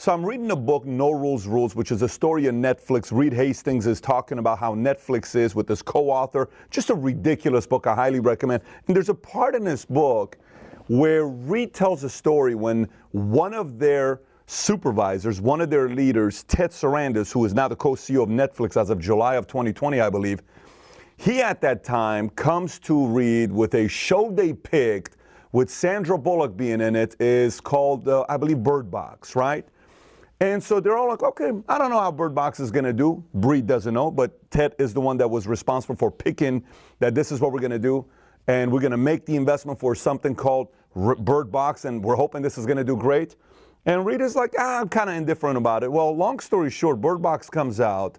So I'm reading a book, No Rules Rules, which is a story on Netflix. Reed Hastings is talking about how Netflix is with this co-author. Just a ridiculous book. I highly recommend. And there's a part in this book where Reed tells a story when one of their supervisors, one of their leaders, Ted Sarandos, who is now the co-CEO of Netflix as of July of 2020, I believe, he at that time comes to Reed with a show they picked with Sandra Bullock being in it is called, uh, I believe, Bird Box, right? And so they're all like, okay, I don't know how Bird Box is going to do. Reed doesn't know, but Ted is the one that was responsible for picking that this is what we're going to do. And we're going to make the investment for something called Bird Box, and we're hoping this is going to do great. And Reed is like, ah, I'm kind of indifferent about it. Well, long story short, Bird Box comes out,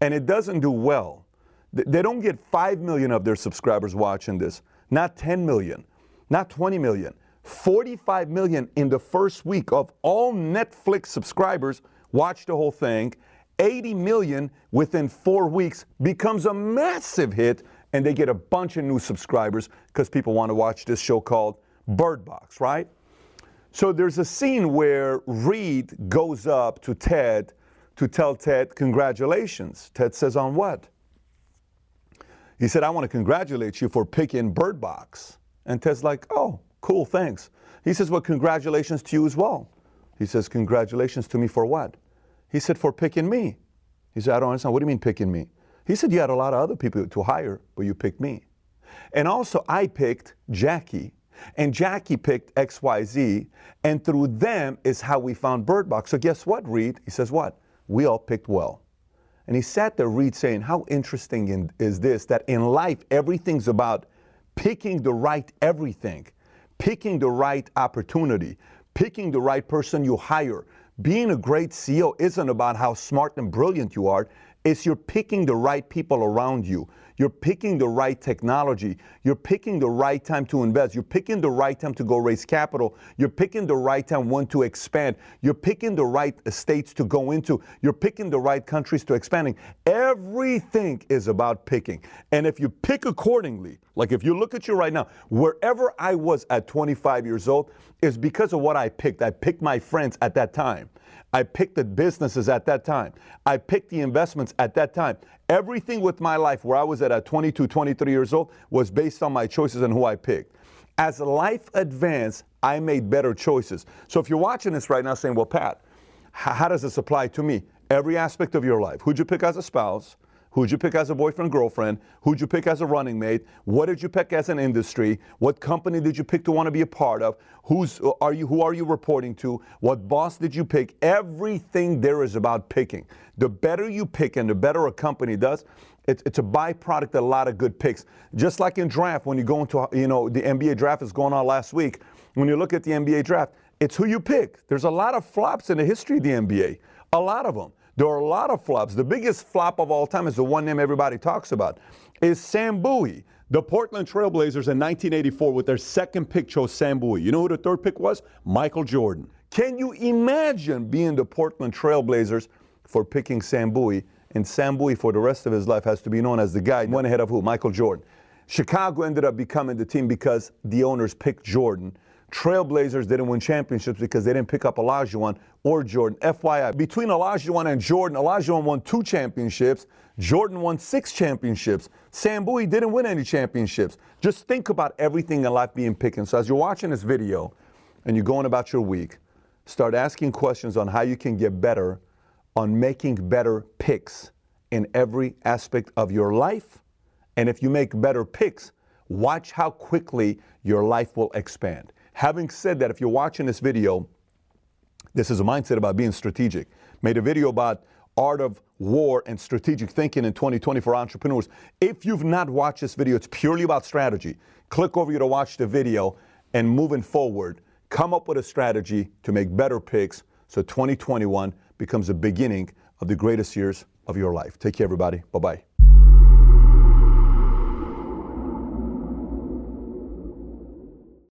and it doesn't do well. They don't get 5 million of their subscribers watching this, not 10 million, not 20 million. 45 million in the first week of all Netflix subscribers watch the whole thing. 80 million within four weeks becomes a massive hit, and they get a bunch of new subscribers because people want to watch this show called Bird Box, right? So there's a scene where Reed goes up to Ted to tell Ted, Congratulations. Ted says, On what? He said, I want to congratulate you for picking Bird Box. And Ted's like, Oh, Cool, thanks. He says, Well, congratulations to you as well. He says, Congratulations to me for what? He said, For picking me. He said, I don't understand. What do you mean picking me? He said, You had a lot of other people to hire, but you picked me. And also, I picked Jackie, and Jackie picked XYZ, and through them is how we found Bird Box. So, guess what, Reed? He says, What? We all picked well. And he sat there, Reed, saying, How interesting in, is this that in life, everything's about picking the right everything picking the right opportunity, picking the right person you hire. Being a great CEO isn't about how smart and brilliant you are. It's you're picking the right people around you. You're picking the right technology. You're picking the right time to invest. You're picking the right time to go raise capital. You're picking the right time when to expand. You're picking the right states to go into. You're picking the right countries to expanding. Everything is about picking. And if you pick accordingly, like if you look at you right now, wherever I was at 25 years old is because of what I picked. I picked my friends at that time. I picked the businesses at that time. I picked the investments at that time. Everything with my life where I was at at 22, 23 years old was based on my choices and who I picked. As life advanced, I made better choices. So if you're watching this right now saying, well, Pat, how does this apply to me? Every aspect of your life. Who'd you pick as a spouse? Who'd you pick as a boyfriend, girlfriend? Who'd you pick as a running mate? What did you pick as an industry? What company did you pick to want to be a part of? Who's are you? Who are you reporting to? What boss did you pick? Everything there is about picking. The better you pick and the better a company does, it's, it's a byproduct of a lot of good picks. Just like in draft, when you go into, you know, the NBA draft is going on last week. When you look at the NBA draft, it's who you pick. There's a lot of flops in the history of the NBA, a lot of them. There are a lot of flops. The biggest flop of all time is the one name everybody talks about, is Sam Bowie. The Portland Trailblazers in 1984 with their second pick chose Sam Bowie. You know who the third pick was? Michael Jordan. Can you imagine being the Portland Trailblazers for picking Sam Bowie? And Sam Bowie, for the rest of his life, has to be known as the guy one ahead of who? Michael Jordan. Chicago ended up becoming the team because the owners picked Jordan. Trailblazers didn't win championships because they didn't pick up Olajuwon or Jordan. FYI, between Olajuwon and Jordan, Olajuwon won two championships. Jordan won six championships. Sam Bowie didn't win any championships. Just think about everything in life being picked. So as you're watching this video and you're going about your week, start asking questions on how you can get better on making better picks in every aspect of your life. And if you make better picks, watch how quickly your life will expand. Having said that, if you're watching this video, this is a mindset about being strategic. Made a video about art of war and strategic thinking in 2020 for entrepreneurs. If you've not watched this video, it's purely about strategy. Click over here to watch the video and moving forward, come up with a strategy to make better picks so 2021 becomes the beginning of the greatest years of your life. Take care, everybody. Bye bye.